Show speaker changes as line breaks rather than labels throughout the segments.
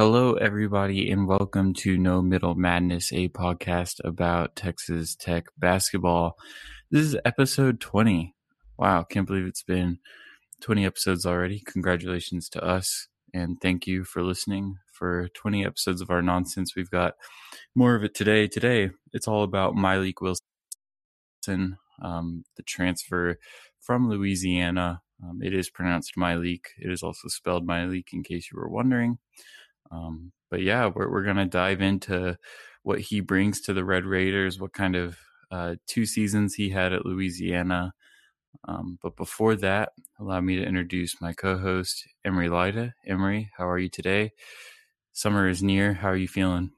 Hello, everybody, and welcome to No Middle Madness, a podcast about Texas Tech basketball. This is episode 20. Wow, can't believe it's been 20 episodes already. Congratulations to us, and thank you for listening for 20 episodes of our nonsense. We've got more of it today. Today, it's all about Mylik Wilson, um, the transfer from Louisiana. Um, it is pronounced Mylik. It is also spelled Mylik, in case you were wondering. Um, but yeah, we're we're gonna dive into what he brings to the Red Raiders, what kind of uh, two seasons he had at Louisiana. Um, but before that, allow me to introduce my co-host Emery Lida. Emery, how are you today? Summer is near. How are you feeling?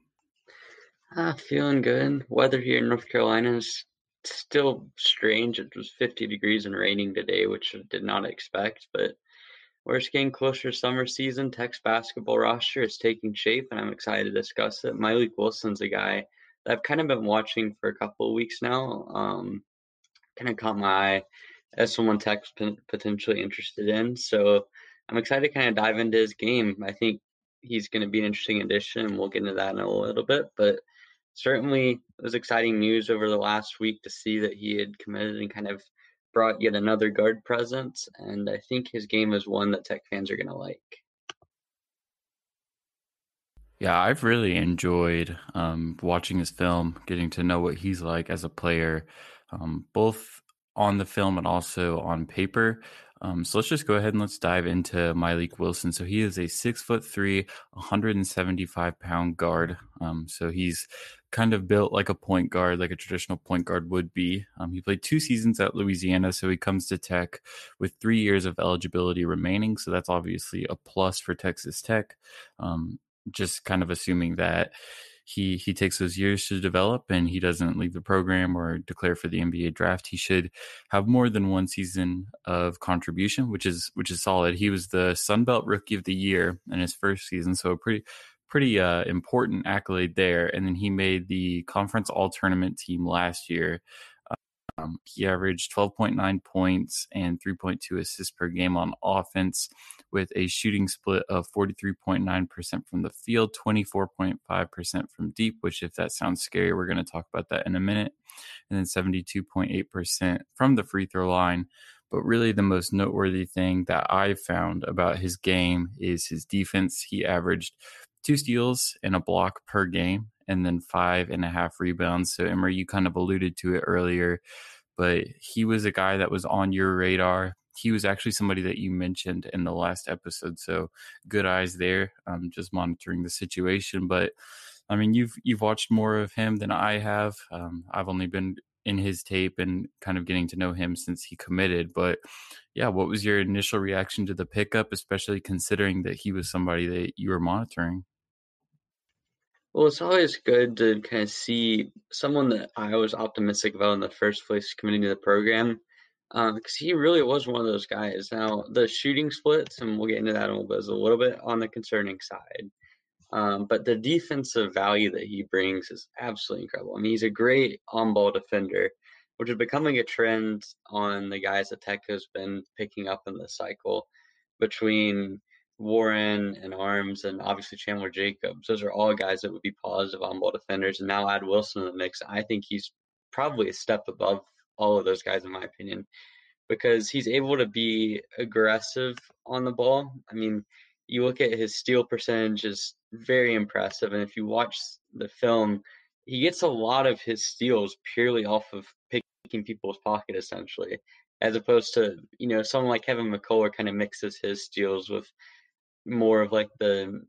Uh, feeling good. Weather here in North Carolina is still strange. It was 50 degrees and raining today, which I did not expect, but we're just getting closer to summer season. Tech's basketball roster is taking shape, and I'm excited to discuss it. Mylik Wilson's a guy that I've kind of been watching for a couple of weeks now. Um, kind of caught my eye as someone Tech's potentially interested in. So I'm excited to kind of dive into his game. I think he's going to be an interesting addition, and we'll get into that in a little bit. But certainly, it was exciting news over the last week to see that he had committed and kind of brought yet another guard presence, and I think his game is one that Tech fans are going to like.
Yeah, I've really enjoyed um, watching his film, getting to know what he's like as a player, um, both on the film and also on paper. Um, so let's just go ahead and let's dive into Mylik Wilson. So he is a six foot three, 175 pound guard. Um, so he's kind of built like a point guard, like a traditional point guard would be. Um, he played two seasons at Louisiana, so he comes to Tech with three years of eligibility remaining. So that's obviously a plus for Texas Tech. Um, just kind of assuming that he he takes those years to develop and he doesn't leave the program or declare for the NBA draft, he should have more than one season of contribution, which is which is solid. He was the Sun Belt Rookie of the Year in his first season, so pretty pretty uh, important accolade there. And then he made the conference all tournament team last year. Um, he averaged 12.9 points and 3.2 assists per game on offense with a shooting split of 43.9% from the field, 24.5% from deep, which, if that sounds scary, we're going to talk about that in a minute, and then 72.8% from the free throw line. But really, the most noteworthy thing that I've found about his game is his defense. He averaged two steals and a block per game, and then five and a half rebounds. So, Emery, you kind of alluded to it earlier, but he was a guy that was on your radar. He was actually somebody that you mentioned in the last episode. So, good eyes there, um, just monitoring the situation. But I mean, you've you've watched more of him than I have. Um, I've only been in his tape and kind of getting to know him since he committed. But yeah, what was your initial reaction to the pickup, especially considering that he was somebody that you were monitoring?
Well, it's always good to kind of see someone that I was optimistic about in the first place committing to the program, because um, he really was one of those guys. Now, the shooting splits, and we'll get into that in a little bit, is a little bit on the concerning side. Um, but the defensive value that he brings is absolutely incredible. I mean, he's a great on-ball defender, which is becoming a trend on the guys that Tech has been picking up in the cycle between Warren and Arms and obviously Chandler Jacobs. Those are all guys that would be positive on ball defenders. And now add Wilson in the mix. I think he's probably a step above all of those guys, in my opinion, because he's able to be aggressive on the ball. I mean, you look at his steal percentage is very impressive. And if you watch the film, he gets a lot of his steals purely off of picking people's pocket, essentially, as opposed to, you know, someone like Kevin McCullar kind of mixes his steals with more of like the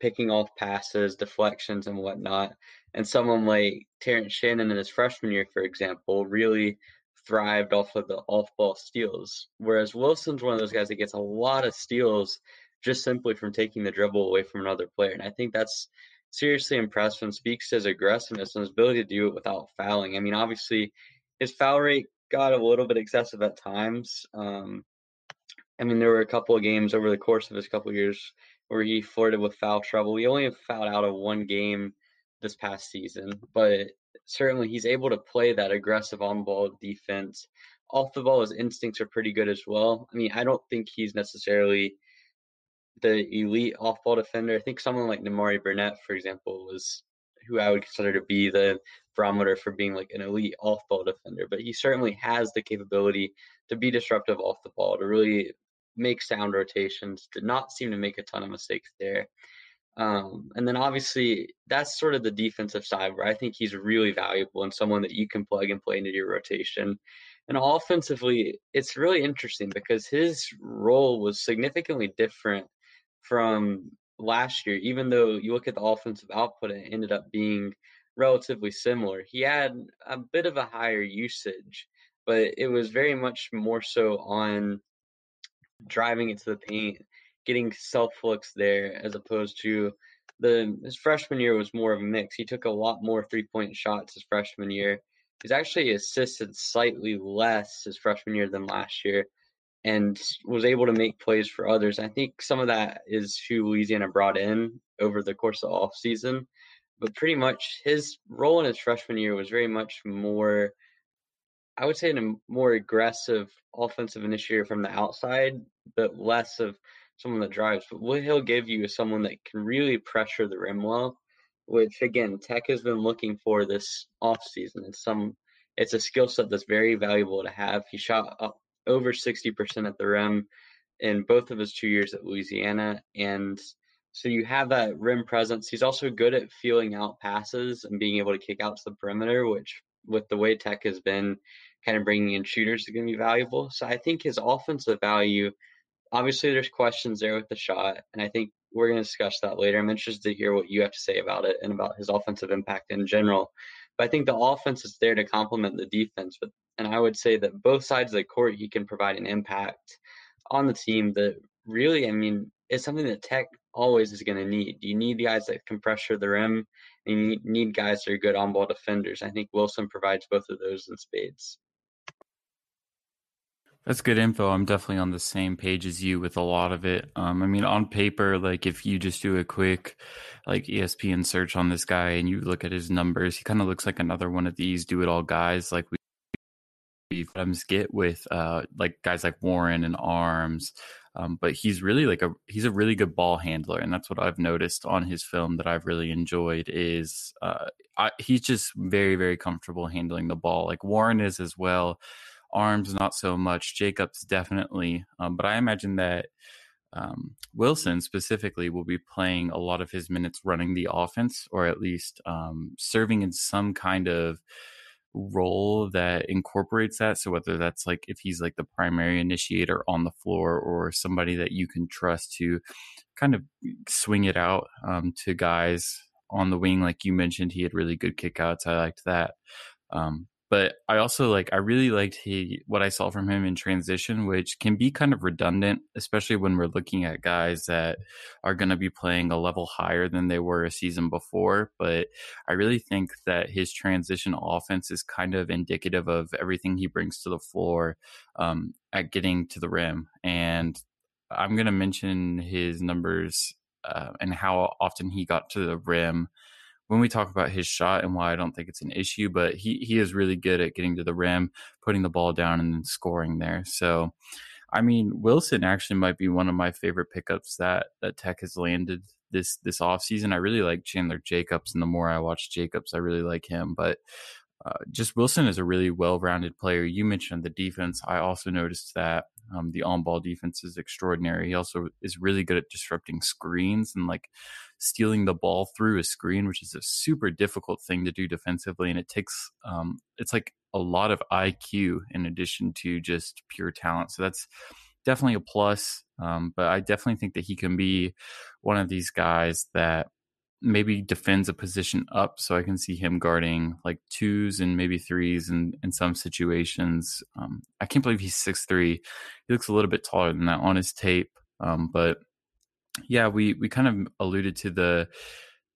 picking off passes, deflections, and whatnot. And someone like Terrence Shannon in his freshman year, for example, really thrived off of the off ball steals. Whereas Wilson's one of those guys that gets a lot of steals just simply from taking the dribble away from another player. And I think that's seriously impressive and speaks to his aggressiveness and his ability to do it without fouling. I mean, obviously, his foul rate got a little bit excessive at times. Um, I mean, there were a couple of games over the course of his couple of years where he flirted with foul trouble. He only fouled out of one game this past season, but certainly he's able to play that aggressive on ball defense off the ball, his instincts are pretty good as well. I mean, I don't think he's necessarily the elite off ball defender. I think someone like Nimari Burnett, for example, was who I would consider to be the barometer for being like an elite off ball defender. But he certainly has the capability to be disruptive off the ball, to really make sound rotations, did not seem to make a ton of mistakes there. Um, and then obviously that's sort of the defensive side where I think he's really valuable and someone that you can plug and play into your rotation. And offensively, it's really interesting because his role was significantly different from last year, even though you look at the offensive output, it ended up being relatively similar. He had a bit of a higher usage, but it was very much more so on driving into the paint, getting self looks there, as opposed to the his freshman year was more of a mix. He took a lot more three point shots his freshman year. He's actually assisted slightly less his freshman year than last year, and was able to make plays for others. I think some of that is who Louisiana brought in over the course of the off season. But pretty much his role in his freshman year was very much more I would say in a more aggressive offensive initiator from the outside, but less of someone that drives. But what he'll give you is someone that can really pressure the rim well, which again Tech has been looking for this off season. It's some it's a skill set that's very valuable to have. He shot over 60% at the rim in both of his two years at Louisiana. And so you have that rim presence. He's also good at feeling out passes and being able to kick out to the perimeter, which with the way Tech has been kind of bringing in shooters is going to be valuable. So I think his offensive value, obviously, there's questions there with the shot, and I think we're going to discuss that later. I'm interested to hear what you have to say about it and about his offensive impact in general. But I think the offense is there to complement the defense. But and I would say that both sides of the court, he can provide an impact on the team that really, I mean, is something that Tech always is going to need. You need guys that can pressure the rim, and you need guys that are good on ball defenders. I think Wilson provides both of those in spades.
That's good info. I'm definitely on the same page as you with a lot of it. Um, I mean, on paper, like if you just do a quick like ESPN search on this guy and you look at his numbers, he kind of looks like another one of these do it all guys like we sometimes get with uh, like guys like Warren and Arms. Um, but he's really like a he's a really good ball handler, and that's what I've noticed on his film that I've really enjoyed is uh, I, he's just very very comfortable handling the ball. Like Warren is as well. Arms not so much. Jacobs definitely, um, but I imagine that um, Wilson specifically will be playing a lot of his minutes running the offense, or at least um, serving in some kind of role that incorporates that. So whether that's like if he's like the primary initiator on the floor or somebody that you can trust to kind of swing it out um, to guys on the wing, like you mentioned, he had really good kickouts. I liked that. Um, but I also like I really liked he what I saw from him in transition, which can be kind of redundant, especially when we're looking at guys that are going to be playing a level higher than they were a season before. But I really think that his transition offense is kind of indicative of everything he brings to the floor um, at getting to the rim. And I'm going to mention his numbers uh, and how often he got to the rim when we talk about his shot and why I don't think it's an issue, but he he is really good at getting to the rim, putting the ball down, and then scoring there. So, I mean, Wilson actually might be one of my favorite pickups that that Tech has landed this this offseason. I really like Chandler Jacobs, and the more I watch Jacobs, I really like him. But uh, just Wilson is a really well-rounded player. You mentioned the defense. I also noticed that um, the on-ball defense is extraordinary. He also is really good at disrupting screens and like stealing the ball through a screen, which is a super difficult thing to do defensively. And it takes, um, it's like a lot of IQ in addition to just pure talent. So that's definitely a plus. Um, but I definitely think that he can be one of these guys that maybe defends a position up so I can see him guarding like twos and maybe threes in, in some situations. Um, I can't believe he's six three. He looks a little bit taller than that on his tape. Um, but yeah, we we kind of alluded to the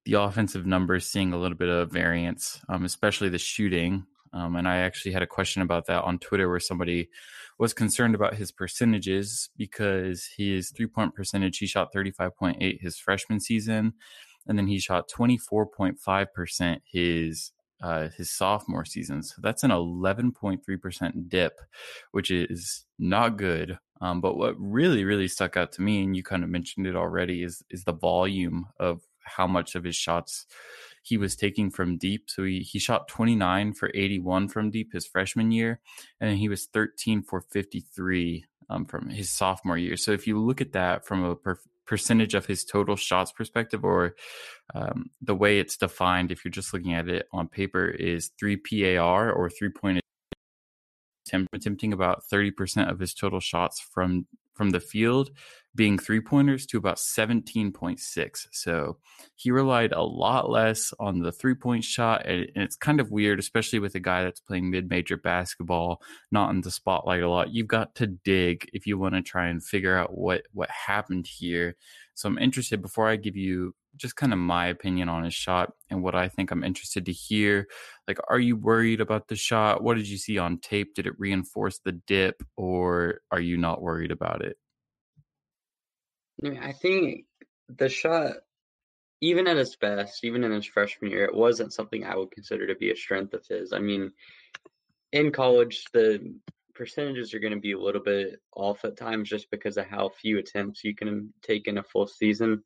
the offensive numbers seeing a little bit of variance, um, especially the shooting. Um, and I actually had a question about that on Twitter where somebody was concerned about his percentages because his three point percentage, he shot 35.8 his freshman season, and then he shot 24.5% his uh, his sophomore season. So that's an 11.3% dip, which is not good. Um, but what really, really stuck out to me, and you kind of mentioned it already, is is the volume of how much of his shots he was taking from deep. So he, he shot 29 for 81 from deep his freshman year, and he was 13 for 53 um, from his sophomore year. So if you look at that from a per- percentage of his total shots perspective, or um, the way it's defined, if you're just looking at it on paper, is three PAR or three point attempting about 30% of his total shots from from the field being three pointers to about 17.6. So he relied a lot less on the three point shot. And it's kind of weird, especially with a guy that's playing mid major basketball, not in the spotlight a lot. You've got to dig if you want to try and figure out what, what happened here. So I'm interested before I give you just kind of my opinion on his shot and what I think I'm interested to hear. Like, are you worried about the shot? What did you see on tape? Did it reinforce the dip or are you not worried about it?
I, mean, I think the shot, even at its best, even in his freshman year, it wasn't something I would consider to be a strength of his. I mean, in college, the percentages are going to be a little bit off at times just because of how few attempts you can take in a full season.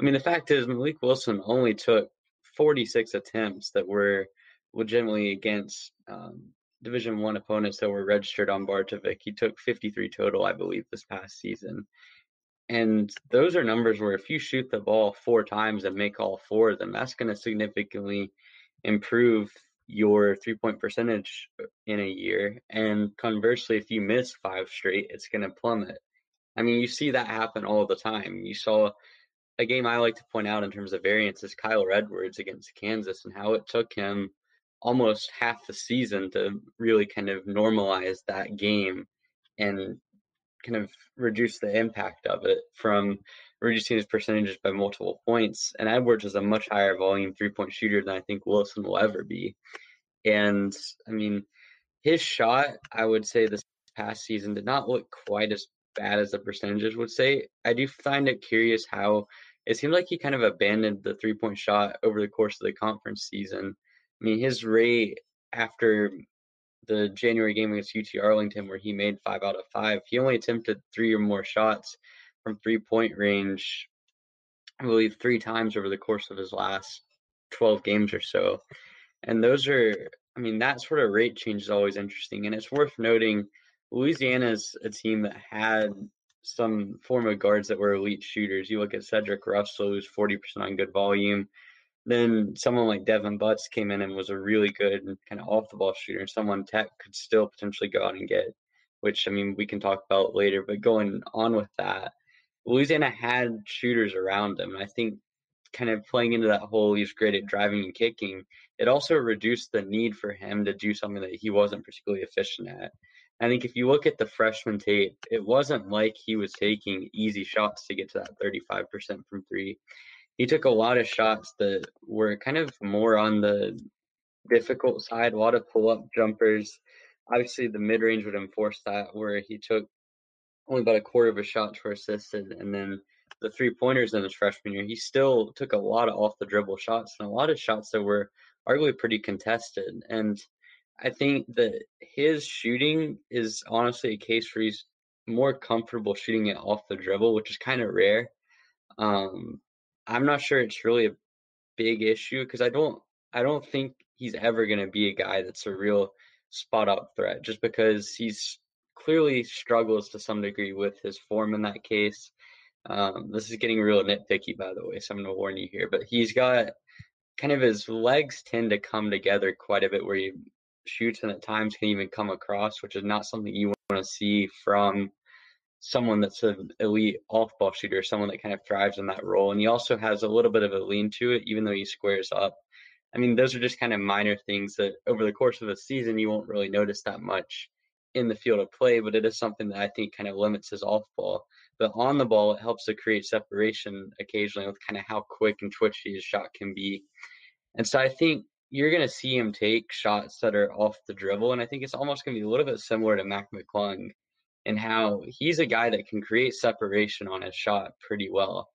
I mean, the fact is, Malik Wilson only took 46 attempts that were legitimately against um, Division One opponents that were registered on Bart Torvik. He took 53 total, I believe, this past season. And those are numbers where if you shoot the ball four times and make all four of them, that's going to significantly improve your three point percentage in a year. And conversely, if you miss five straight, it's going to plummet. I mean, you see that happen all the time. You saw a game I like to point out in terms of variance is Kyler Edwards against Kansas and how it took him almost half the season to really kind of normalize that game and kind of reduce the impact of it from reducing his percentages by multiple points. And Edwards is a much higher volume three point shooter than I think Wilson will ever be. And I mean, his shot, I would say this past season did not look quite as bad as the percentages would say. I do find it curious how it seemed like he kind of abandoned the three point shot over the course of the conference season. I mean, his rate after the January game against UT Arlington, where he made five out of five, he only attempted three or more shots from three point range, I believe, three times over the course of his last 12 games or so. And those are, I mean, that sort of rate change is always interesting. And it's worth noting Louisiana is a team that had some form of guards that were elite shooters. You look at Cedric Russell, who's 40% on good volume. Then someone like Devin Butts came in and was a really good kind of off the ball shooter, someone Tech could still potentially go out and get, which I mean, we can talk about later. But going on with that, Louisiana had shooters around them. And I think kind of playing into that whole he's great at driving and kicking, it also reduced the need for him to do something that he wasn't particularly efficient at. I think if you look at the freshman tape, it wasn't like he was taking easy shots to get to that 35% from three. He took a lot of shots that were kind of more on the difficult side, a lot of pull up jumpers. Obviously, the mid range would enforce that, where he took only about a quarter of a shot to assisted, and then the three pointers in his freshman year, he still took a lot of off the dribble shots and a lot of shots that were arguably pretty contested. And I think that his shooting is honestly a case where he's more comfortable shooting it off the dribble, which is kind of rare. Um, I'm not sure it's really a big issue because I don't I don't think he's ever going to be a guy that's a real spot up threat just because he's clearly struggles to some degree with his form in that case. Um, this is getting real nitpicky, by the way, so I'm going to warn you here. But he's got kind of his legs tend to come together quite a bit where he shoots and at times can even come across, which is not something you want to see from someone that's an elite off ball shooter, someone that kind of thrives in that role. And he also has a little bit of a lean to it, even though he squares up. I mean, those are just kind of minor things that over the course of a season you won't really notice that much in the field of play, but it is something that I think kind of limits his off ball. But on the ball, it helps to create separation occasionally with kind of how quick and twitchy his shot can be. And so I think you're going to see him take shots that are off the dribble. And I think it's almost going to be a little bit similar to Mac McClung and how he's a guy that can create separation on his shot pretty well.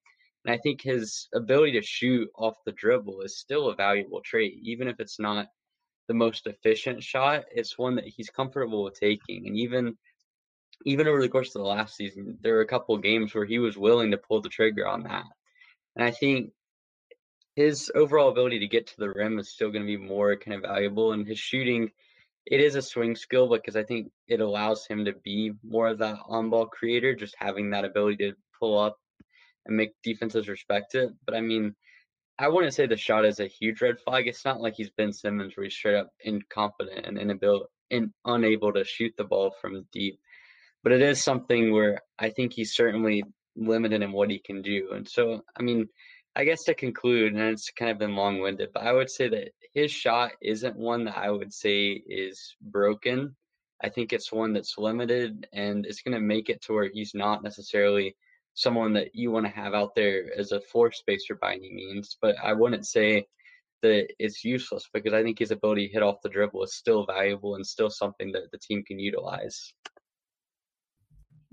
And I think his ability to shoot off the dribble is still a valuable trait, even if it's not the most efficient shot. It's one that he's comfortable with taking. And even even over the course of the last season, there were a couple games where he was willing to pull the trigger on that. And I think his overall ability to get to the rim is still going to be more kind of valuable. And his shooting, it is a swing skill because I think it allows him to be more of that on ball creator, just having that ability to pull up and make defenses respect it. But I mean, I wouldn't say the shot is a huge red flag. It's not like he's Ben Simmons where he's straight up incompetent and inability and unable to shoot the ball from deep. But it is something where I think he's certainly limited in what he can do. And so, I mean, I guess to conclude, and it's kind of been long winded, but I would say that his shot isn't one that I would say is broken. I think it's one that's limited and it's going to make it to where he's not necessarily someone that you want to have out there as a floor spacer by any means. But I wouldn't say that it's useless because I think his ability to hit off the dribble is still valuable and still something that the team can utilize.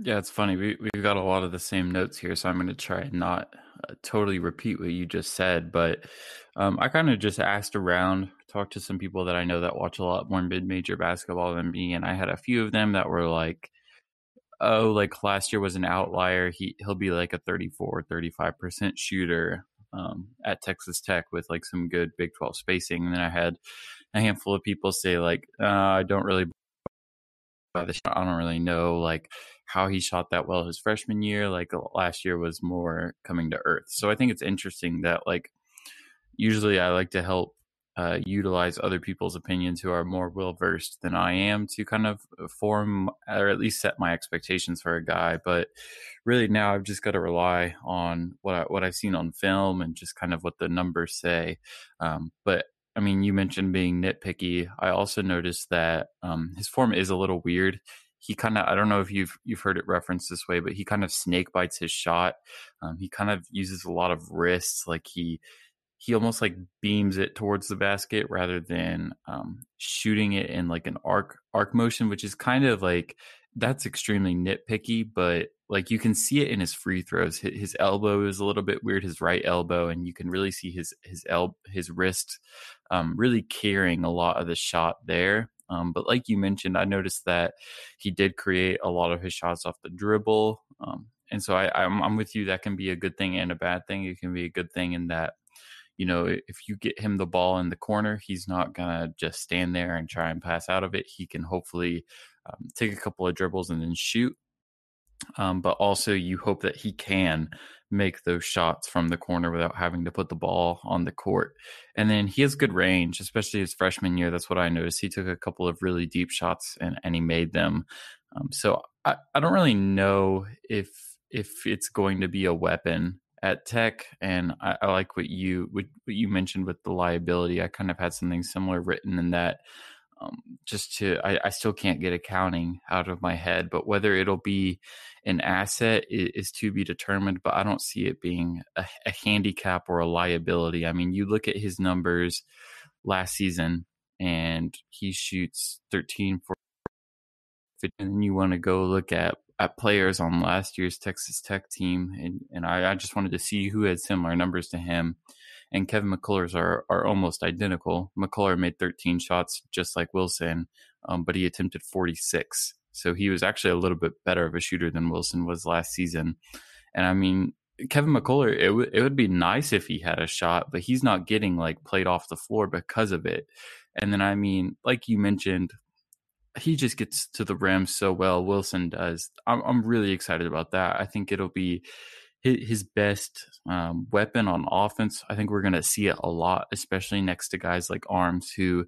Yeah, it's funny. We we've got a lot of the same notes here, so I'm going to try and not uh, totally repeat what you just said. But um, I kind of just asked around, talked to some people that I know that watch a lot more mid-major basketball than me, and I had a few of them that were like, oh, like last year was an outlier. He he'll be like a 34, 35 percent shooter um, at Texas Tech with like some good Big 12 spacing. And then I had a handful of people say like, uh, I don't really buy the shot. I don't really know like how he shot that well his freshman year. Like last year was more coming to earth. So I think it's interesting that like usually I like to help uh, utilize other people's opinions who are more well versed than I am to kind of form or at least set my expectations for a guy. But really now I've just got to rely on what I, what I've seen on film and just kind of what the numbers say. Um, but I mean, you mentioned being nitpicky. I also noticed that um, his form is a little weird. He kind of I don't know if you've you've heard it referenced this way, but he kind of snake bites his shot. Um, he kind of uses a lot of wrists, like he he almost like beams it towards the basket rather than um, shooting it in like an arc arc motion, which is kind of like that's extremely nitpicky, but like you can see it in his free throws. His, elbow is a little bit weird, his right elbow, and you can really see his his el- his wrist um, really carrying a lot of the shot there. Um, but like you mentioned, I noticed that he did create a lot of his shots off the dribble. Um, and so I, I'm, I'm with you. That can be a good thing and a bad thing. It can be a good thing in that you know, if you get him the ball in the corner, he's not going to just stand there and try and pass out of it. He can hopefully um, take a couple of dribbles and then shoot. Um, but also, you hope that he can make those shots from the corner without having to put the ball on the court. And then he has good range, especially his freshman year. That's what I noticed. He took a couple of really deep shots and, and he made them. Um, so I, I don't really know if if it's going to be a weapon at Tech, and I, I like what you what, what, you mentioned with the liability. I kind of had something similar written in that. Um, just to, I, I, still can't get accounting out of my head, but whether it'll be an asset is, is to be determined. But I don't see it being a, a handicap or a liability. I mean, you look at his numbers last season, and he shoots 13 for and you want to go look at at players on last year's Texas Tech team, and, and I, I, just wanted to see who had similar numbers to him. And Kevin McCullar's are, are almost identical. McCullar made 13 shots just like Wilson, um, but he attempted 46. So he was actually a little bit better of a shooter than Wilson was last season. And I mean, Kevin McCullar, it, w- it would be nice if he had a shot, but he's not getting like played off the floor because of it. And then, I mean, like you mentioned, he just gets to the rim so well. Wilson does. I'm, I'm really excited about that. I think it'll be his best um, weapon on offense. I think we're going to see it a lot, especially next to guys like Arms, who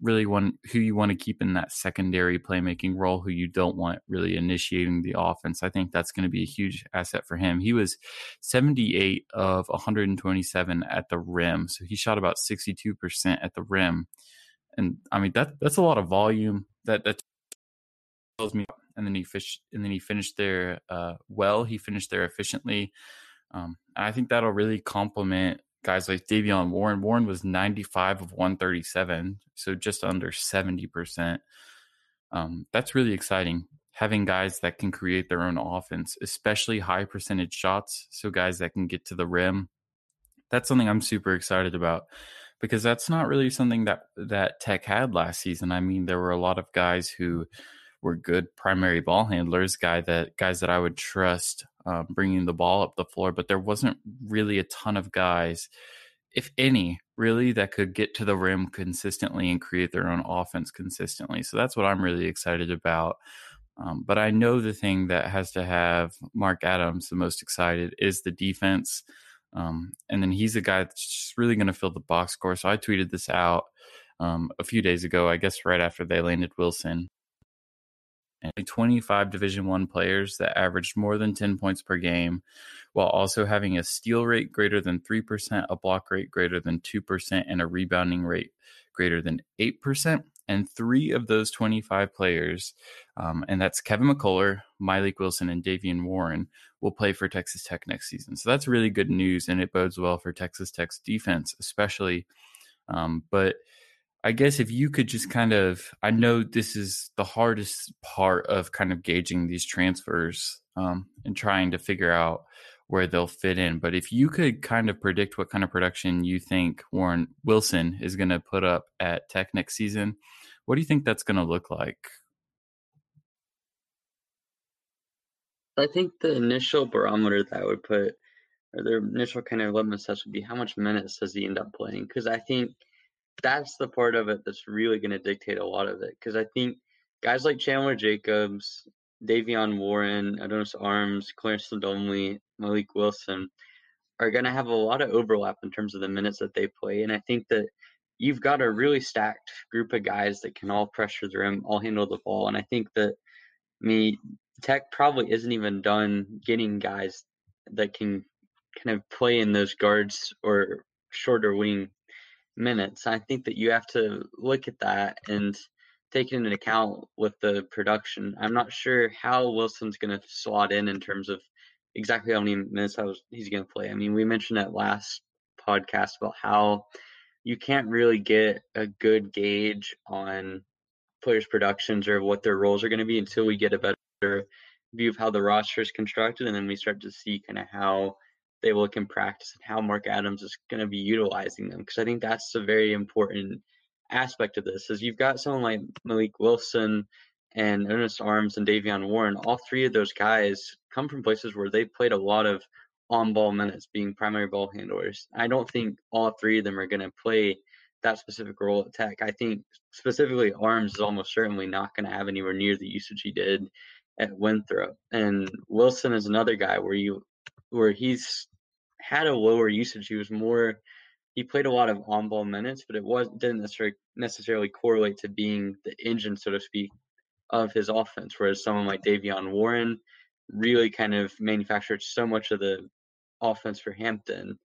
really want who you want to keep in that secondary playmaking role, who you don't want really initiating the offense. I think that's going to be a huge asset for him. He was 78 of 127 at the rim, so he shot about 62% at the rim. And I mean that that's a lot of volume that that tells me. And then he fish, and then he finished there uh, well. He finished there efficiently. Um, I think that'll really complement guys like Davion Warren. Warren was 95 of 137, so just under 70%. Um, that's really exciting. Having guys that can create their own offense, especially high percentage shots, so guys that can get to the rim. That's something I'm super excited about because that's not really something that that Tech had last season. I mean, there were a lot of guys who were good primary ball handlers, guy that guys that I would trust um, bringing the ball up the floor, but there wasn't really a ton of guys, if any, really that could get to the rim consistently and create their own offense consistently. So that's what I'm really excited about. Um, but I know the thing that has to have Mark Adams the most excited is the defense. Um, and then he's a guy that's just really going to fill the box score. So I tweeted this out um, a few days ago, I guess right after they landed Wilson. And 25 Division One players that averaged more than 10 points per game, while also having a steal rate greater than 3%, a block rate greater than 2%, and a rebounding rate greater than 8%. And three of those 25 players, um, and that's Kevin McCullar, Mylik Wilson, and Davion Warren, will play for Texas Tech next season. So that's really good news, and it bodes well for Texas Tech's defense, especially. Um, but I guess if you could just kind of, I know this is the hardest part of kind of gauging these transfers um, and trying to figure out where they'll fit in. But if you could kind of predict what kind of production you think Warren Wilson is going to put up at Tech next season, what do you think that's going to look like?
I think the initial barometer that I would put, or the initial kind of litmus test would be how much minutes does he end up playing? Because I think that's the part of it that's really going to dictate a lot of it. Because I think guys like Chandler Jacobs, Davion Warren, Adonis Arms, Clarence Nadolny, Malik Wilson are going to have a lot of overlap in terms of the minutes that they play. And I think that you've got a really stacked group of guys that can all pressure the rim, all handle the ball. And I think that me Tech probably isn't even done getting guys that can kind of play in those guards or shorter wing minutes. I think that you have to look at that and take it into account with the production. I'm not sure how Wilson's going to slot in in terms of exactly how many minutes he's going to play. I mean, we mentioned that last podcast about how you can't really get a good gauge on players' productions or what their roles are going to be until we get a better view of how the roster is constructed, and then we start to see kind of how they look in practice and how Mark Adams is going to be utilizing them. Because I think that's a very important aspect of this. Is you've got someone like Malik Wilson and Ernest Arms and Davion Warren. All three of those guys come from places where they played a lot of on-ball minutes, being primary ball handlers. I don't think all three of them are going to play that specific role at Tech. I think specifically Arms is almost certainly not going to have anywhere near the usage he did at Winthrop. And Wilson is another guy where you where he's had a lower usage. He was more he played a lot of on ball minutes, but it was didn't necessarily necessarily correlate to being the engine, so to speak, of his offense. Whereas someone like Davion Warren really kind of manufactured so much of the offense for Hampton.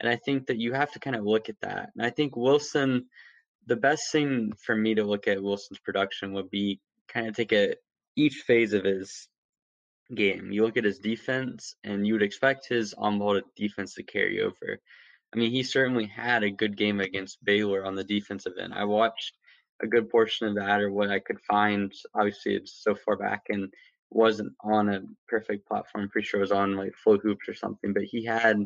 And I think that you have to kind of look at that. And I think Wilson, the best thing for me to look at Wilson's production would be kind of take a each phase of his game. You look at his defense, and you would expect his on-ball defense to carry over. I mean, he certainly had a good game against Baylor on the defensive end. I watched a good portion of that, or what I could find. Obviously, it's so far back and wasn't on a perfect platform. I'm pretty sure it was on like FloHoops or something. But he had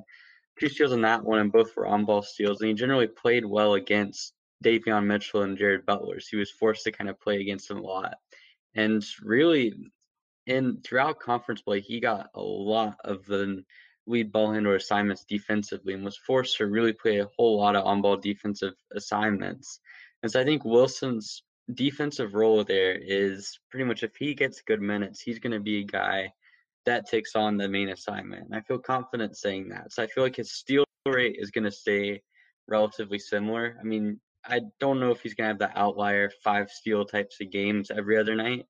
two steals in that one, and both were on-ball steals. And he generally played well against Davion Mitchell and Jared Butler. So he was forced to kind of play against them a lot. And really, in throughout conference play, he got a lot of the lead ball handler assignments defensively and was forced to really play a whole lot of on ball defensive assignments. And so I think Wilson's defensive role there is pretty much if he gets good minutes, he's going to be a guy that takes on the main assignment. And I feel confident saying that. So I feel like his steal rate is going to stay relatively similar. I mean, I don't know if he's going to have the outlier five steal types of games every other night,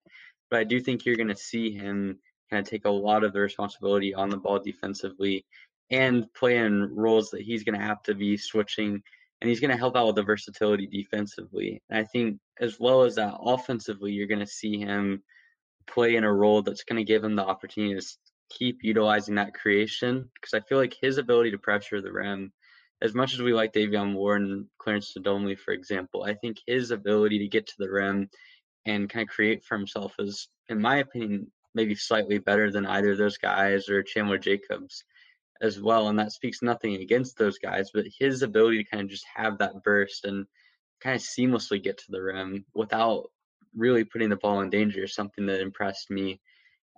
but I do think you're going to see him kind of take a lot of the responsibility on the ball defensively and play in roles that he's going to have to be switching and he's going to help out with the versatility defensively. And I think as well as that offensively, you're going to see him play in a role that's going to give him the opportunity to keep utilizing that creation because I feel like his ability to pressure the rim, as much as we like Davion Warren and Clarence Nadolny, for example, I think his ability to get to the rim and kind of create for himself is, in my opinion, maybe slightly better than either those guys or Chandler Jacobs. as well. And that speaks nothing against those guys, but his ability to kind of just have that burst and kind of seamlessly get to the rim without really putting the ball in danger is something that impressed me.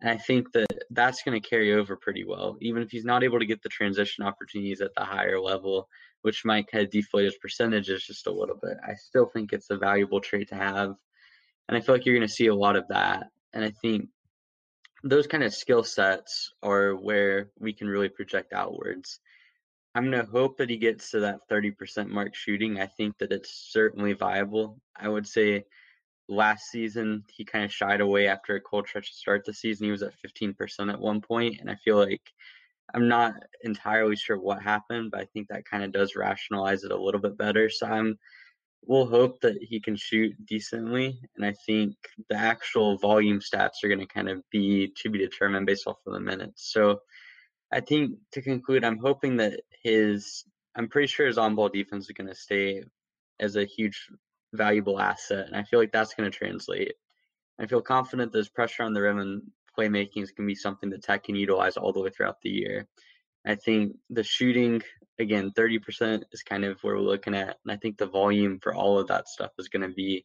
And I think that that's going to carry over pretty well, even if he's not able to get the transition opportunities at the higher level, which might kind of deflate his percentages just a little bit. I still think it's a valuable trait to have. And I feel like you're going to see a lot of that. And I think those kind of skill sets are where we can really project outwards. I'm going to hope that he gets to that 30% mark shooting. I think that it's certainly viable. I would say last season he kind of shied away after a cold stretch to start the season. He was at 15% at one point, and I feel like I'm not entirely sure what happened, but I think that kind of does rationalize it a little bit better. So I'm we'll hope that he can shoot decently, and I think the actual volume stats are going to kind of be to be determined based off of the minutes. So I think to conclude, I'm hoping that his I'm pretty sure his on-ball defense is going to stay as a huge valuable asset, and I feel like that's going to translate. I feel confident his pressure on the rim and playmaking is going to be something that Tech can utilize all the way throughout the year. I think the shooting, again, 30% is kind of where we're looking at. And I think the volume for all of that stuff is going to be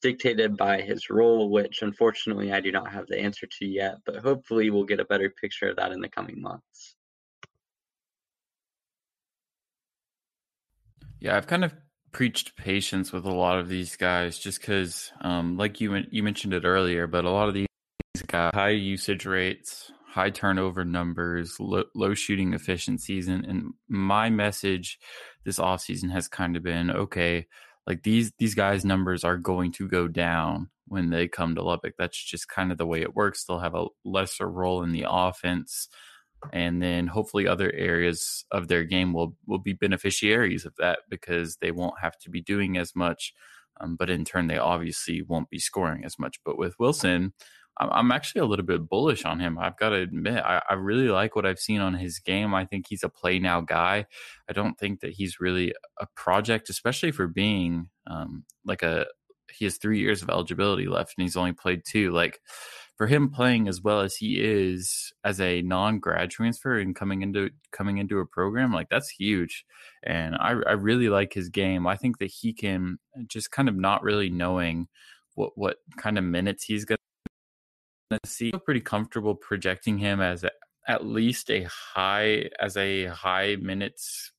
dictated by his role, which unfortunately I do not have the answer to yet. But hopefully we'll get a better picture of that in the coming months.
Yeah, I've kind of preached patience with a lot of these guys just because, um, like you you mentioned it earlier, but a lot of these guys high usage rates, high turnover numbers, low, low shooting efficiencies, and, and my message this offseason has kind of been okay. Like these these guys' numbers are going to go down when they come to Lubbock. That's just kind of the way it works. They'll have a lesser role in the offense and then hopefully other areas of their game will will be beneficiaries of that because they won't have to be doing as much um, but in turn they obviously won't be scoring as much but with wilson i'm actually a little bit bullish on him i've got to admit I, I really like what i've seen on his game i think he's a play now guy i don't think that he's really a project especially for being um, like a he has three years of eligibility left and he's only played two like for him playing as well as he is as a non-grad transfer and coming into coming into a program like that's huge and I, I really like his game i think that he can just kind of not really knowing what what kind of minutes he's going to see I'm pretty comfortable projecting him as a, at least a high as a high minutes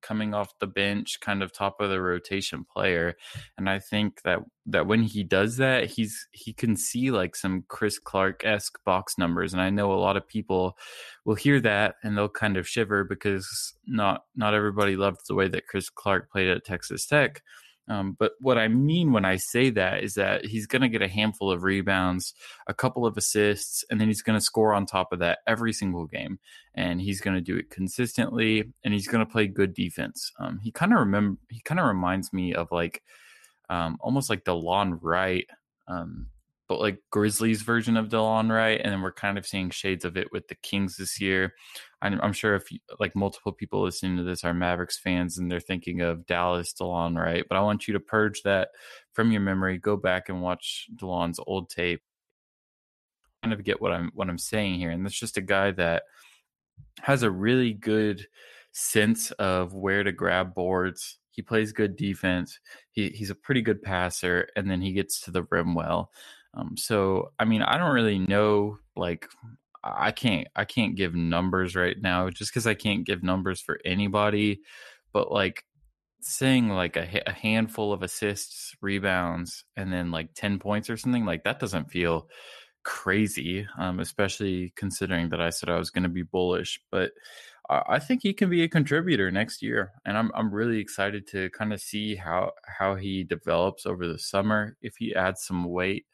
coming off the bench, kind of top of the rotation player. And I think that that when he does that, he's he can see like some Chris Clark esque box numbers. And I know a lot of people will hear that and they'll kind of shiver because not not everybody loved the way that Chris Clark played at Texas Tech. Um, but what I mean when I say that is that he's going to get a handful of rebounds, a couple of assists, and then he's going to score on top of that every single game. And he's going to do it consistently, and he's going to play good defense. Um, he kind of remember he kind of reminds me of like um, almost like Delon Wright um, but like Grizzlies version of Delon Wright, and then we're kind of seeing shades of it with the Kings this year. I'm, I'm sure if you, like multiple people listening to this are Mavericks fans and they're thinking of Dallas Delon Wright, but I want you to purge that from your memory. Go back and watch Delon's old tape, kind of get what I'm what I'm saying here, and that's just a guy that has a really good sense of where to grab boards. He plays good defense. He, he's a pretty good passer, and then he gets to the rim well. Um, so I mean, I don't really know. Like, I can't I can't give numbers right now, just because I can't give numbers for anybody. But like saying like a, a handful of assists, rebounds, and then like ten points or something like that doesn't feel crazy. Um, especially considering that I said I was going to be bullish, but. I think he can be a contributor next year, and I'm I'm really excited to kind of see how how he develops over the summer. If he adds some weight,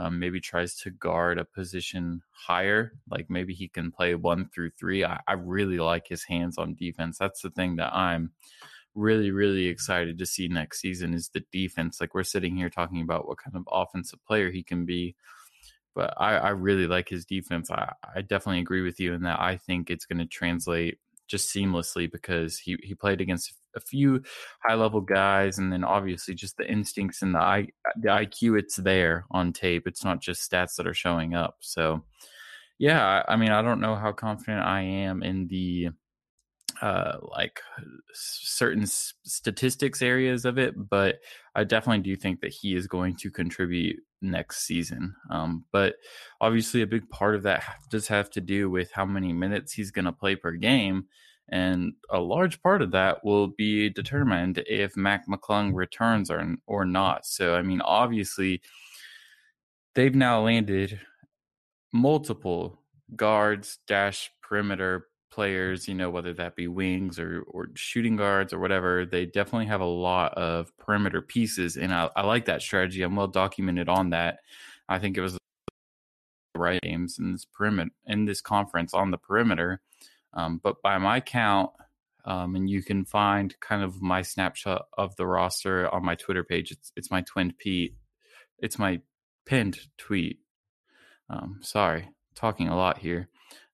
um, maybe tries to guard a position higher. Like maybe he can play one through three. I, I really like his hands on defense. That's the thing that I'm really, really excited to see next season is the defense. Like we're sitting here talking about what kind of offensive player he can be. But I, I really like his defense. I, I definitely agree with you in that I think it's going to translate just seamlessly because he, he played against a few high level guys and then obviously just the instincts and the I, the IQ it's there on tape it's not just stats that are showing up so yeah I mean I don't know how confident I am in the uh, like certain statistics areas of it, but I definitely do think that he is going to contribute next season. Um, but obviously, a big part of that does have to do with how many minutes he's going to play per game. And a large part of that will be determined if Mac McClung returns or, or not. So, I mean, obviously, they've now landed multiple guards dash perimeter players, you know, whether that be wings or or shooting guards or whatever, they definitely have a lot of perimeter pieces, and I, I like that strategy. I'm well documented on that. I think it was right games in this perimeter in this conference on the perimeter. Um, but by my count, um, and you can find kind of my snapshot of the roster on my Twitter page. It's it's my twin Pete. It's my pinned tweet. Um, sorry, talking a lot here.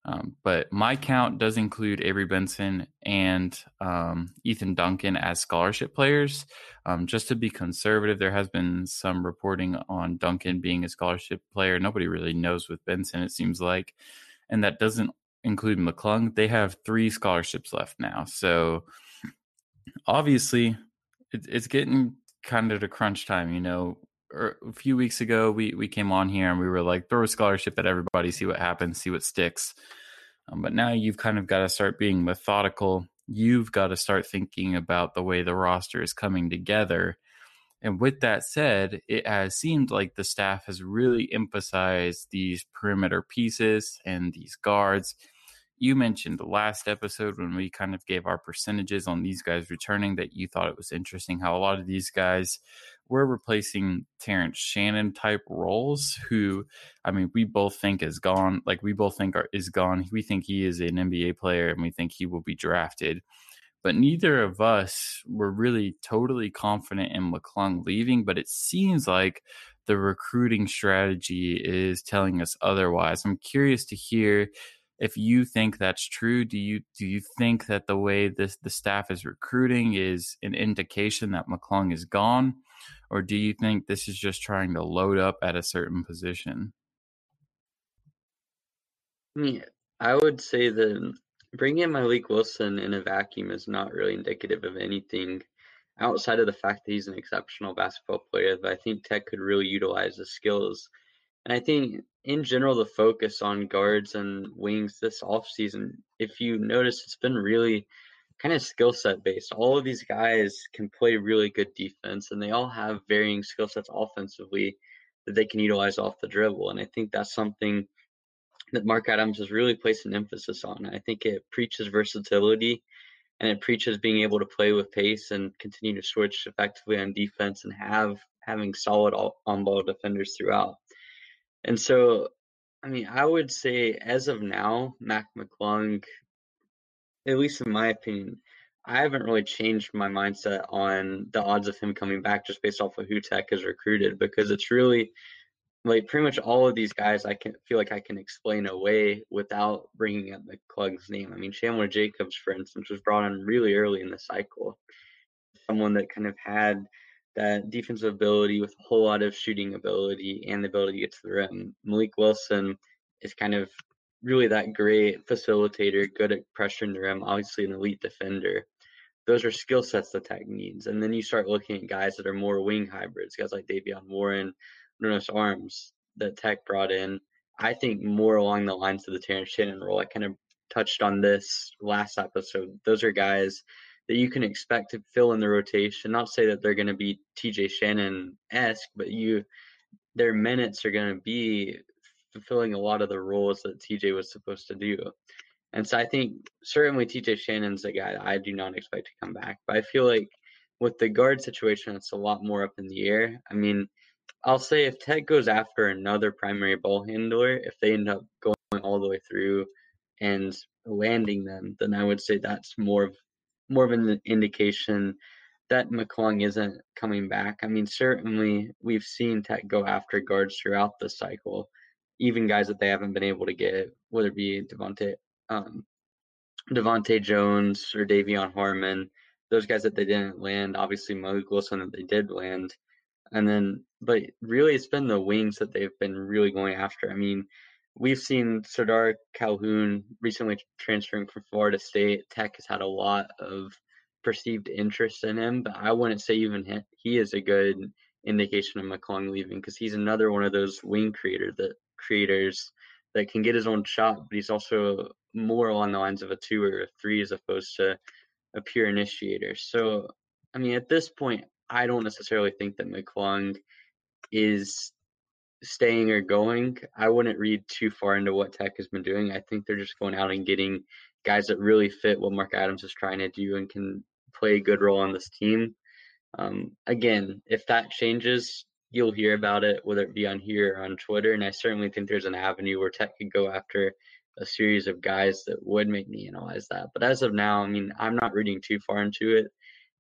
Um, but my count does include Avery Benson and um, Ethan Duncan as scholarship players. Um, just to be conservative, there has been some reporting on Duncan being a scholarship player. Nobody really knows with Benson, it seems like. And that doesn't include McClung. They have three scholarships left now. So obviously, it, it's getting kind of to crunch time. You know, er, a few weeks ago, we, we came on here and we were like, throw a scholarship at everybody, see what happens, see what sticks. Um, but now you've kind of got to start being methodical. You've got to start thinking about the way the roster is coming together. And with that said, it has seemed like the staff has really emphasized these perimeter pieces and these guards. You mentioned the last episode when we kind of gave our percentages on these guys returning that you thought it was interesting how a lot of these guys we're replacing Terrence Shannon type roles who I mean we both think is gone like we both think are, is gone. We think he is an NBA player and we think he will be drafted. But neither of us were really totally confident in McClung leaving but it seems like the recruiting strategy is telling us otherwise. I'm curious to hear if you think that's true do you do you think that the way this the staff is recruiting is an indication that McClung is gone or do you think this is just trying to load up at a certain position?
Yeah, I would say that bringing in Mylik Wilson in a vacuum is not really indicative of anything outside of the fact that he's an exceptional basketball player But I think Tech could really utilize his skills. And I think in general, the focus on guards and wings this offseason, if you notice, it's been really kind of skill set based. All of these guys can play really good defense, and they all have varying skill sets offensively that they can utilize off the dribble. And I think that's something that Mark Adams has really placed an emphasis on. I think it preaches versatility and it preaches being able to play with pace and continue to switch effectively on defense and have having solid on ball defenders throughout. And so, I mean, I would say as of now, Mac McClung at least in my opinion, I haven't really changed my mindset on the odds of him coming back just based off of who Tech has recruited because it's really like pretty much all of these guys I can feel like I can explain away without bringing up McClung's name. I mean, Chandler Jacobs, for instance, was brought in really early in the cycle. Someone that kind of had that defensive ability with a whole lot of shooting ability and the ability to get to the rim. Mylik Wilson is kind of really that great facilitator, good at pressuring the rim, obviously an elite defender. Those are skill sets the Tech needs. And then you start looking at guys that are more wing hybrids, guys like De'Vion Warren, Adonis Arms that Tech brought in. I think more along the lines of the Terrence Shannon role. I kind of touched on this last episode. Those are guys that you can expect to fill in the rotation. Not say that they're going to be TJ Shannon esque, but you their minutes are going to be fulfilling a lot of the roles that TJ was supposed to do. And so I think certainly TJ Shannon's a guy I do not expect to come back. But I feel like with the guard situation, it's a lot more up in the air. I mean, I'll say if Tech goes after another primary ball handler, if they end up going all the way through and landing them, then I would say that's more of more of an indication that McClung isn't coming back. I mean, certainly we've seen Tech go after guards throughout the cycle even guys that they haven't been able to get, whether it be Devonte, um, DeVante' Jones or Davion Harmon, those guys that they didn't land. Obviously, Mylik Wilson that they did land, and then, but really, it's been the wings that they've been really going after. I mean, we've seen Sardaar Calhoun recently transferring from Florida State. Tech has had a lot of perceived interest in him, but I wouldn't say even he is a good indication of McClung leaving because he's another one of those wing creator that creators that can get his own shot, but he's also more along the lines of a two or a three as opposed to a pure initiator. So, I mean, at this point, I don't necessarily think that McClung is staying or going. I wouldn't read too far into what Tech has been doing. I think they're just going out and getting guys that really fit what Mark Adams is trying to do and can play a good role on this team. Um, again, if that changes, you'll hear about it, whether it be on here or on Twitter. And I certainly think there's an avenue where Tech could go after a series of guys that would make me analyze that. But as of now, I mean, I'm not reading too far into it.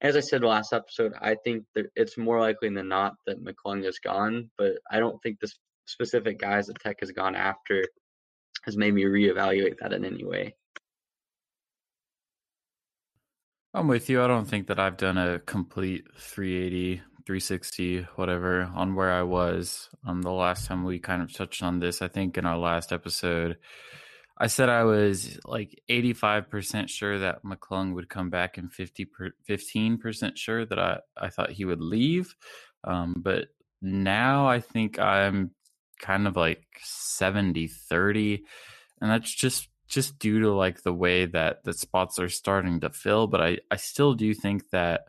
As I said last episode, I think that it's more likely than not that McClung is gone, but I don't think the specific guys that Tech has gone after has made me reevaluate that in any way.
I'm with you. I don't think that I've done a complete 380, 360, whatever, on where I was um, the last time we kind of touched on this. I think in our last episode, I said I was like 85% sure that McClung would come back and 50 per, 15% sure that I, I thought he would leave. Um, but now I think I'm kind of like 70 30. And that's just just due to like the way that the spots are starting to fill. But I, I still do think that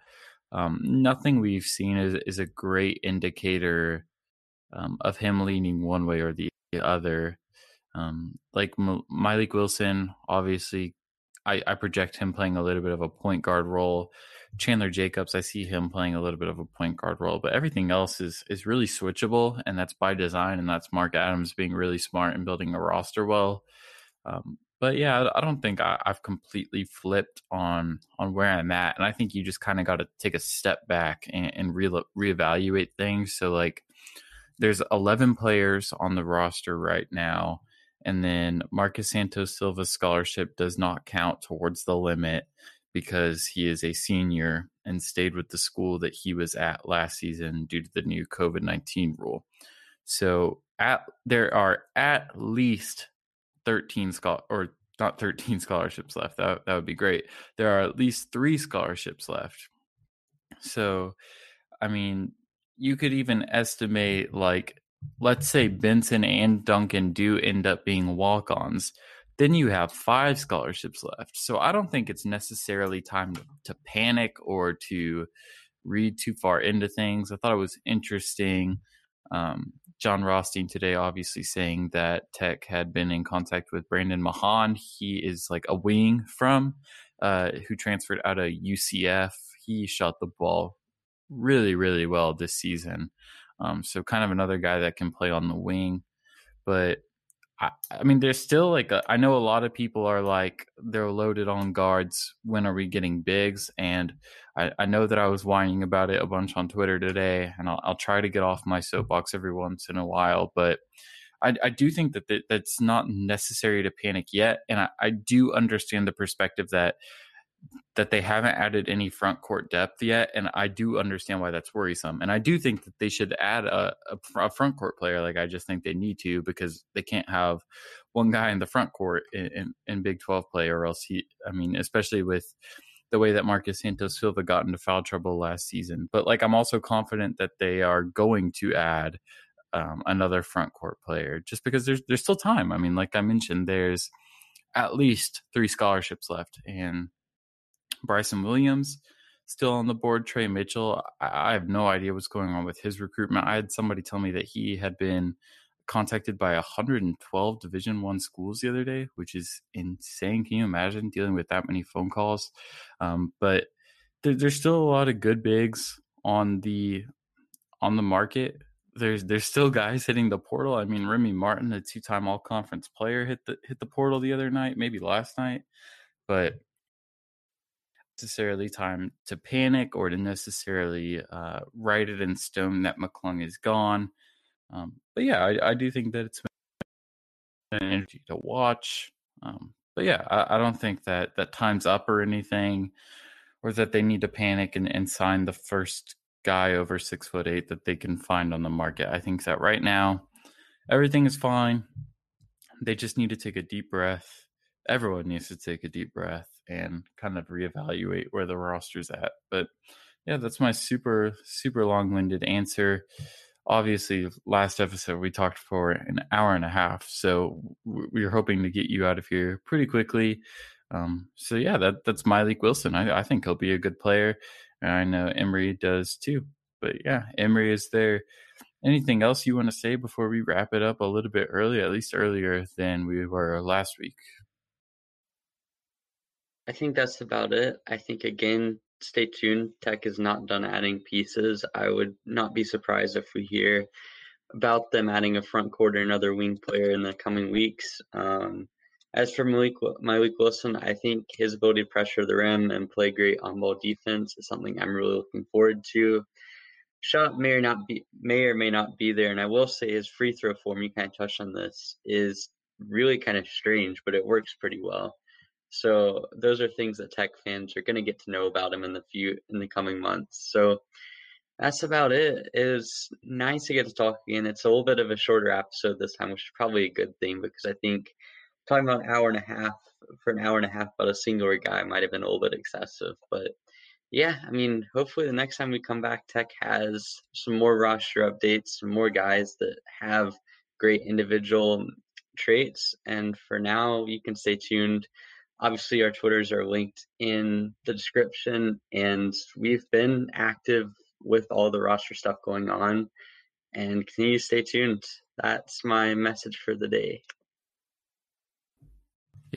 um, nothing we've seen is, is a great indicator um, of him leaning one way or the other. Um, like M- Mylik Wilson, obviously, I, I project him playing a little bit of a point guard role. Chandler Jacobs, I see him playing a little bit of a point guard role, but everything else is is really switchable, and that's by design, and that's Mark Adams being really smart and building a roster well. Um, but yeah, I don't think I, have completely flipped on on where I'm at, and I think you just kind of got to take a step back and, and re- reevaluate things. So like, there's 11 players on the roster right now, and then Marcus Santos Silva's scholarship does not count towards the limit because he is a senior and stayed with the school that he was at last season due to the new COVID 19 rule. So at there are at least 13 scholar or not 13 scholarships left. That that would be great. There are at least 3 scholarships left. So, I mean, you could even estimate like let's say Benson and Duncan do end up being walk-ons. Then you have 5 scholarships left. So, I don't think it's necessarily time to, panic or to read too far into things. I thought it was interesting um, Jon Rothstein today, obviously saying that Tech had been in contact with Brandon Mahan. He is like a wing from uh, who transferred out of UCF. He shot the ball really, really well this season. Um, so kind of another guy that can play on the wing. But I, I mean, there's still like a, I know a lot of people are like they're loaded on guards. When are we getting bigs? And I, I know that I was whining about it a bunch on Twitter today, and I'll, I'll try to get off my soapbox every once in a while. But I, I do think that th- that's not necessary to panic yet, and I, I do understand the perspective that that they haven't added any front court depth yet, and I do understand why that's worrisome. And I do think that they should add a, a, a, front court player. Like I just think they need to because they can't have one guy in the front court in, in, in Big Twelve play, or else he. I mean, especially with the way that Marcus Santos Silva got into foul trouble last season. But like I'm also confident that they are going to add um, another front court player just because there's there's still time. I mean, like I mentioned, there's at least three scholarships left, and Bryson Williams still on the board. Tre Mitchell, I, I have no idea what's going on with his recruitment. I had somebody tell me that he had been contacted by 112 division one schools the other day which is insane. Can you imagine dealing with that many phone calls? Um, but there, there's still a lot of good bigs on the on the market. There's there's still guys hitting the portal. I mean remy martin a two-time all conference player hit the hit the portal the other night maybe last night. But necessarily time to panic or to necessarily uh, write it in stone that McClung is gone. Um, but yeah, I, I, do think that it's an energy to watch. Um, but yeah, I, I, don't think that that time's up or anything, or that they need to panic and, and sign the first guy over six foot eight that they can find on the market. I think that right now everything is fine. they just need to take a deep breath. Everyone needs to take a deep breath and kind of reevaluate where the roster's at. But yeah, that's my super, super long winded answer. Obviously, last episode we talked for an hour and a half. So we are hoping to get you out of here pretty quickly. Um, so yeah, that that's Mylik Wilson. I, I think he'll be a good player. And I know Emery does too. But yeah, Emery is there. Anything else you want to say before we wrap it up a little bit early, at least earlier than we were last week?
I think that's about it. I think again, stay tuned. Tech is not done adding pieces. I would not be surprised if we hear about them adding a front court or another wing player in the coming weeks. Um, as for Mylik, Mylik Wilson, I think his ability to pressure the rim and play great on ball defense is something I'm really looking forward to. Shot may or not be may or may not be there, and I will say his free throw form. You kind of touched on this is really kind of strange, but it works pretty well. So those are things that Tech fans are going to get to know about him in the few in the coming months. So that's about it. It was nice to get to talk again. It's a little bit of a shorter episode this time, which is probably a good thing because I think talking about an hour and a half for an hour and a half about a single guy might have been a little bit excessive. But yeah, I mean, hopefully the next time we come back, Tech has some more roster updates, some more guys that have great individual traits. And for now, you can stay tuned. Obviously, our Twitters are linked in the description, and we've been active with all the roster stuff going on. And continue to stay tuned. That's my message for the day.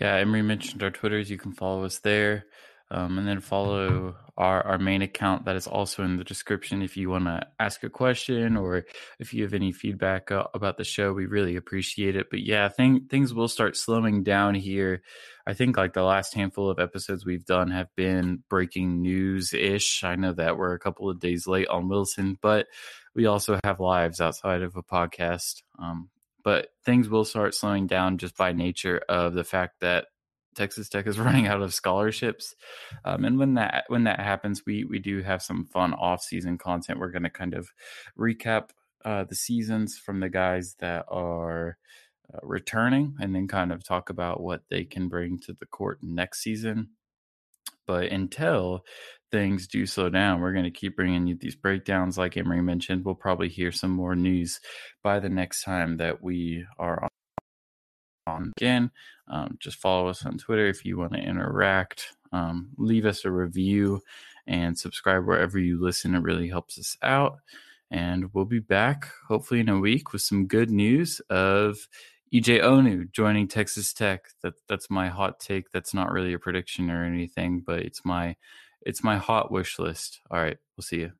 Yeah, Emery mentioned our Twitters. You can follow us there. Um, and then follow our, our main account that is also in the description if you want to ask a question or if you have any feedback uh, about the show we really appreciate it. But yeah thing, things will start slowing down here. I think like the last handful of episodes we've done have been breaking news ish i know that we're a couple of days late on wilson but we also have lives outside of a podcast. Um, but things will start slowing down just by nature of the fact that Texas Tech is running out of scholarships, um, and when that when that happens, we we do have some fun off season content. We're going to kind of recap uh, the seasons from the guys that are uh, returning, and then kind of talk about what they can bring to the court next season. But until things do slow down, we're going to keep bringing you these breakdowns. Like Emery mentioned, we'll probably hear some more news by the next time that we are on. Again, um, just follow us on Twitter if you want to interact. Um, leave us a review and subscribe wherever you listen. It really helps us out. And we'll be back hopefully in a week with some good news of EJ Onu joining Texas Tech. That that's my hot take. That's not really a prediction or anything, but it's my it's my hot wish list. All right, we'll see you.